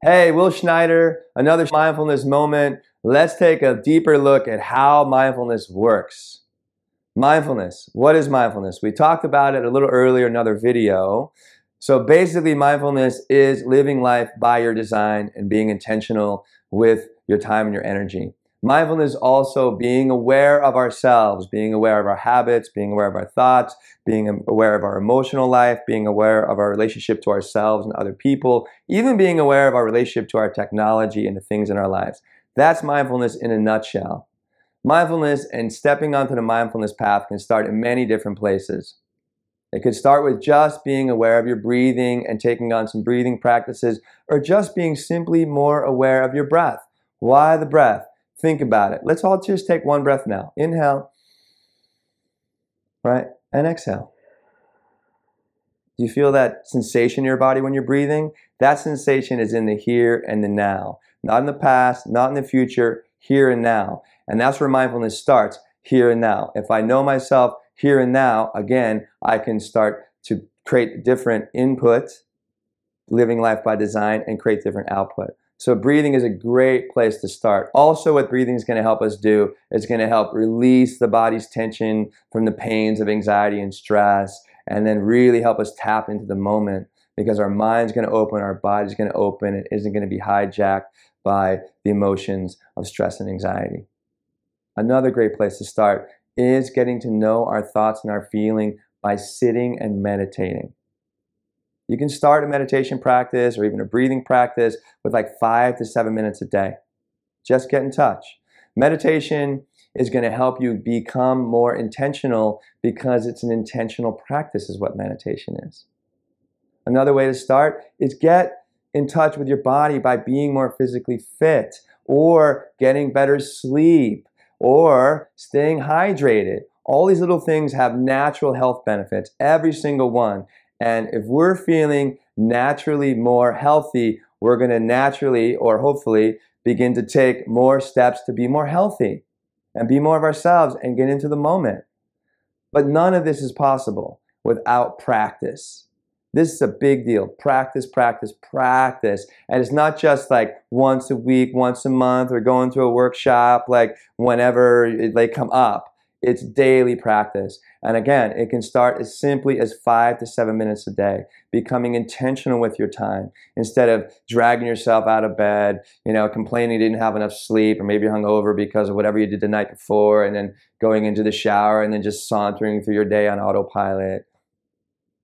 Hey, Will Schneider, another mindfulness moment. Let's take a deeper look at how mindfulness works. Mindfulness. What is mindfulness? We talked about it a little earlier in another video. So basically, mindfulness is living life by your design and being intentional with your time and your energy. Mindfulness also being aware of ourselves, being aware of our habits, being aware of our thoughts, being aware of our emotional life, being aware of our relationship to ourselves and other people, even being aware of our relationship to our technology and the things in our lives. That's mindfulness in a nutshell. Mindfulness and stepping onto the mindfulness path can start in many different places. It could start with just being aware of your breathing and taking on some breathing practices, or just being simply more aware of your breath. Why the breath? Think about it. Let's all just take one breath now. Inhale, right? And exhale. Do you feel that sensation in your body when you're breathing? That sensation is in the here and the now, not in the past, not in the future, here and now. And that's where mindfulness starts, here and now. If I know myself here and now, again, I can start to create different input, living life by design, and create different output. So breathing is a great place to start. Also, what breathing is going to help us do is going to help release the body's tension from the pains of anxiety and stress, and then really help us tap into the moment because our mind's going to open, our body's going to open, it isn't going to be hijacked by the emotions of stress and anxiety. Another great place to start is getting to know our thoughts and our feeling by sitting and meditating. You can start a meditation practice or even a breathing practice with like five to seven minutes a day. Just get in touch. Meditation is going to help you become more intentional because it's an intentional practice, is what meditation is. Another way to start is get in touch with your body by being more physically fit or getting better sleep or staying hydrated. All these little things have natural health benefits, every single one. And if we're feeling naturally more healthy, we're going to naturally or hopefully begin to take more steps to be more healthy and be more of ourselves and get into the moment. But none of this is possible without practice. This is a big deal. Practice, practice, practice. And it's not just like once a week, once a month, or going to a workshop, like whenever they come up. It's daily practice. And again, it can start as simply as five to seven minutes a day, becoming intentional with your time instead of dragging yourself out of bed, you know, complaining you didn't have enough sleep or maybe you're hungover because of whatever you did the night before, and then going into the shower and then just sauntering through your day on autopilot.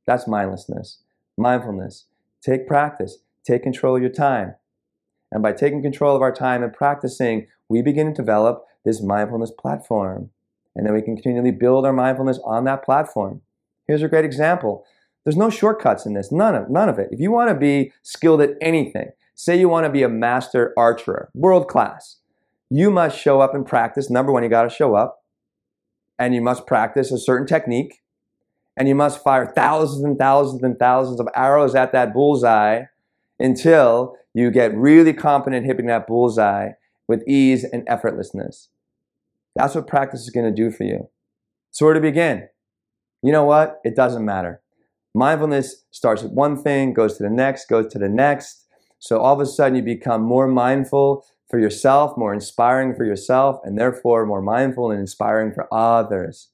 That's mindlessness. Mindfulness. Take practice, take control of your time. And by taking control of our time and practicing, we begin to develop this mindfulness platform. And then we can continually build our mindfulness on that platform. Here's a great example. There's no shortcuts in this, none of, none of it. If you want to be skilled at anything, say you want to be a master archer, world class, you must show up and practice. Number one, you got to show up and you must practice a certain technique and you must fire thousands and thousands and thousands of arrows at that bullseye until you get really competent hitting that bullseye with ease and effortlessness. That's what practice is going to do for you. So, where to begin? You know what? It doesn't matter. Mindfulness starts with one thing, goes to the next, goes to the next. So, all of a sudden, you become more mindful for yourself, more inspiring for yourself, and therefore more mindful and inspiring for others.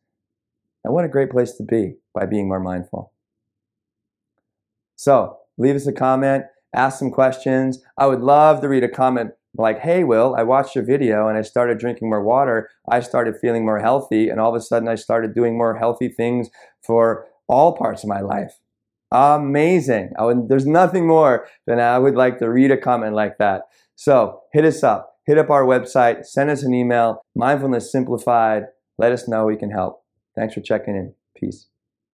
And what a great place to be by being more mindful. So, leave us a comment, ask some questions. I would love to read a comment like, hey, Will, I watched your video and I started drinking more water. I started feeling more healthy, and all of a sudden I started doing more healthy things for all parts of my life. Amazing. Would, there's nothing more than I would like to read a comment like that. So hit us up, hit up our website, send us an email, Mindfulness Simplified. Let us know we can help. Thanks for checking in. Peace.